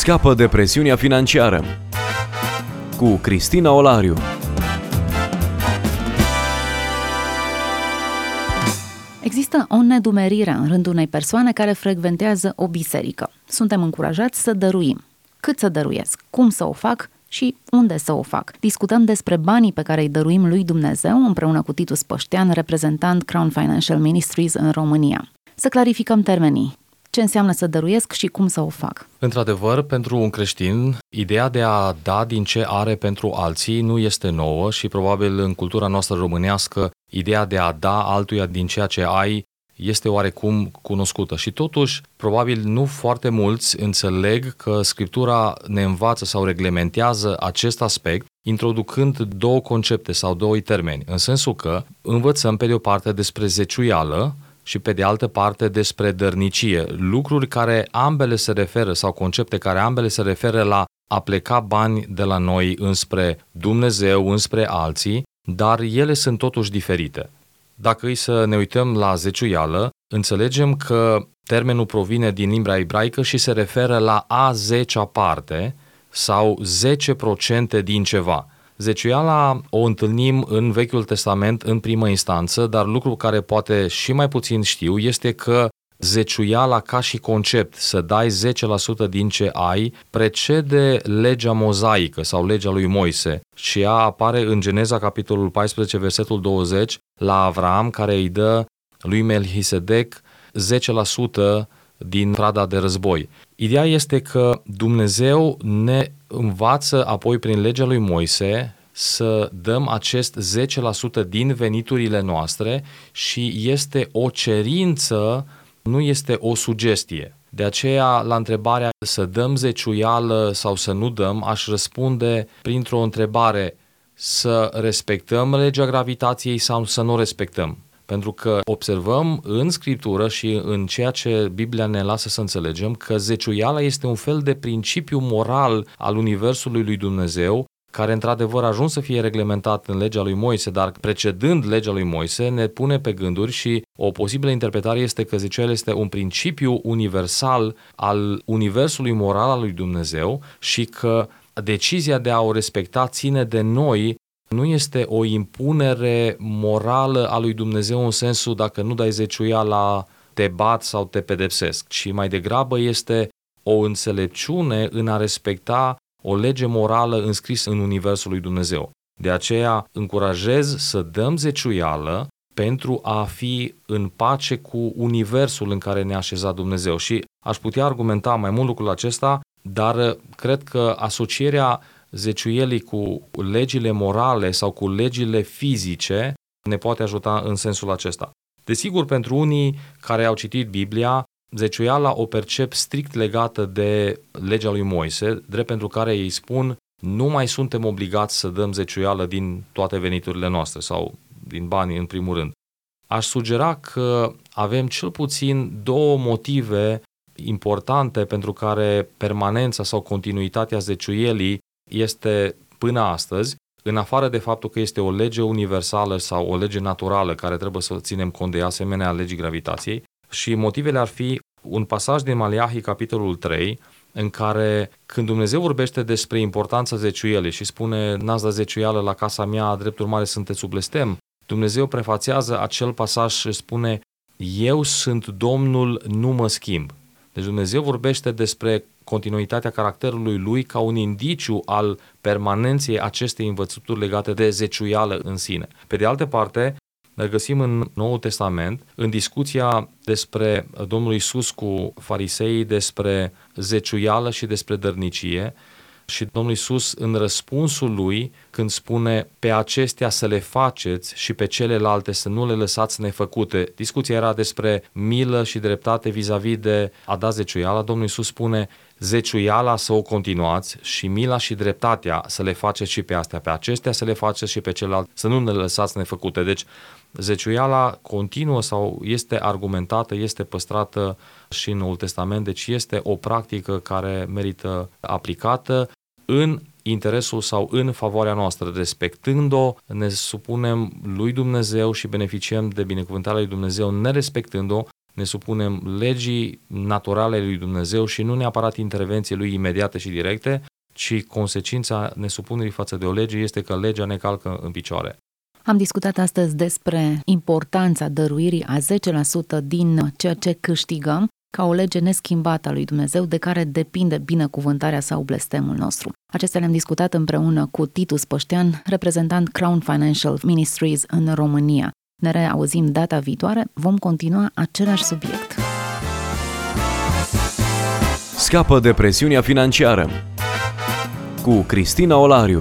Scapă de presiunea financiară cu Cristina Olariu. Există o nedumerire în rândul unei persoane care frecventează o biserică. Suntem încurajați să dăruim. Cât să dăruiesc? Cum să o fac? și unde să o fac. Discutăm despre banii pe care îi dăruim lui Dumnezeu împreună cu Titus Păștean, reprezentant Crown Financial Ministries în România. Să clarificăm termenii ce înseamnă să dăruiesc și cum să o fac. Într-adevăr, pentru un creștin, ideea de a da din ce are pentru alții nu este nouă și probabil în cultura noastră românească, ideea de a da altuia din ceea ce ai este oarecum cunoscută și totuși, probabil nu foarte mulți înțeleg că Scriptura ne învață sau reglementează acest aspect introducând două concepte sau doi termeni, în sensul că învățăm pe de o parte despre zeciuială, și pe de altă parte despre dărnicie, lucruri care ambele se referă sau concepte care ambele se referă la a pleca bani de la noi înspre Dumnezeu, înspre alții, dar ele sunt totuși diferite. Dacă îi să ne uităm la zeciuială, înțelegem că termenul provine din limba ebraică și se referă la a zecea parte sau 10% din ceva. Zeciuiala o întâlnim în Vechiul Testament în primă instanță, dar lucru care poate și mai puțin știu este că zeciuiala ca și concept, să dai 10% din ce ai, precede legea mozaică sau legea lui Moise și ea apare în Geneza capitolul 14, versetul 20, la Avram, care îi dă lui Melchisedec 10% din prada de război. Ideea este că Dumnezeu ne învață apoi prin legea lui Moise să dăm acest 10% din veniturile noastre și este o cerință, nu este o sugestie. De aceea, la întrebarea să dăm zeciuială sau să nu dăm, aș răspunde printr-o întrebare să respectăm legea gravitației sau să nu respectăm. Pentru că observăm în Scriptură și în ceea ce Biblia ne lasă să înțelegem că zeciuiala este un fel de principiu moral al Universului lui Dumnezeu care într-adevăr a ajuns să fie reglementat în legea lui Moise, dar precedând legea lui Moise, ne pune pe gânduri și o posibilă interpretare este că zeciuiala este un principiu universal al universului moral al lui Dumnezeu și că decizia de a o respecta ține de noi nu este o impunere morală a lui Dumnezeu în sensul dacă nu dai la te bat sau te pedepsesc, ci mai degrabă este o înțelepciune în a respecta o lege morală înscrisă în Universul lui Dumnezeu. De aceea încurajez să dăm zeciuială pentru a fi în pace cu Universul în care ne-a așezat Dumnezeu. Și aș putea argumenta mai mult lucrul acesta, dar cred că asocierea zeciuielii cu legile morale sau cu legile fizice ne poate ajuta în sensul acesta. Desigur, pentru unii care au citit Biblia, zeciuiala o percep strict legată de legea lui Moise, drept pentru care ei spun nu mai suntem obligați să dăm zeciuială din toate veniturile noastre sau din bani în primul rând. Aș sugera că avem cel puțin două motive importante pentru care permanența sau continuitatea zeciuielii este până astăzi, în afară de faptul că este o lege universală sau o lege naturală care trebuie să ținem cont de asemenea legii gravitației, și motivele ar fi un pasaj din Maliahi, capitolul 3, în care când Dumnezeu vorbește despre importanța zeciuielii și spune n-ați dat zeciuială la casa mea, drept urmare sunteți sub blestem, Dumnezeu prefațează acel pasaj și spune eu sunt Domnul, nu mă schimb. Deci Dumnezeu vorbește despre continuitatea caracterului lui ca un indiciu al permanenței acestei învățături legate de zeciuială în sine. Pe de altă parte, ne găsim în Noul Testament, în discuția despre Domnul Isus cu farisei, despre zeciuială și despre dărnicie, și Domnul Isus în răspunsul lui când spune pe acestea să le faceți și pe celelalte să nu le lăsați nefăcute. Discuția era despre milă și dreptate vis-a-vis de a da zeciuiala. Domnul Isus spune zeciuiala să o continuați și mila și dreptatea să le faceți și pe astea, pe acestea să le faceți și pe celelalte, să nu ne lăsați nefăcute. Deci zeciuiala continuă sau este argumentată, este păstrată și în Noul Testament, deci este o practică care merită aplicată în interesul sau în favoarea noastră, respectând-o, ne supunem lui Dumnezeu și beneficiem de binecuvântarea lui Dumnezeu, nerespectând-o, ne supunem legii naturale lui Dumnezeu și nu neapărat intervenție lui imediate și directe, ci consecința nesupunerii față de o lege este că legea ne calcă în picioare. Am discutat astăzi despre importanța dăruirii a 10% din ceea ce câștigăm ca o lege neschimbată a lui Dumnezeu de care depinde binecuvântarea sau blestemul nostru. Acestea le-am discutat împreună cu Titus Păștean, reprezentant Crown Financial Ministries în România. Ne reauzim data viitoare, vom continua același subiect. Scapă de presiunea financiară cu Cristina Olariu.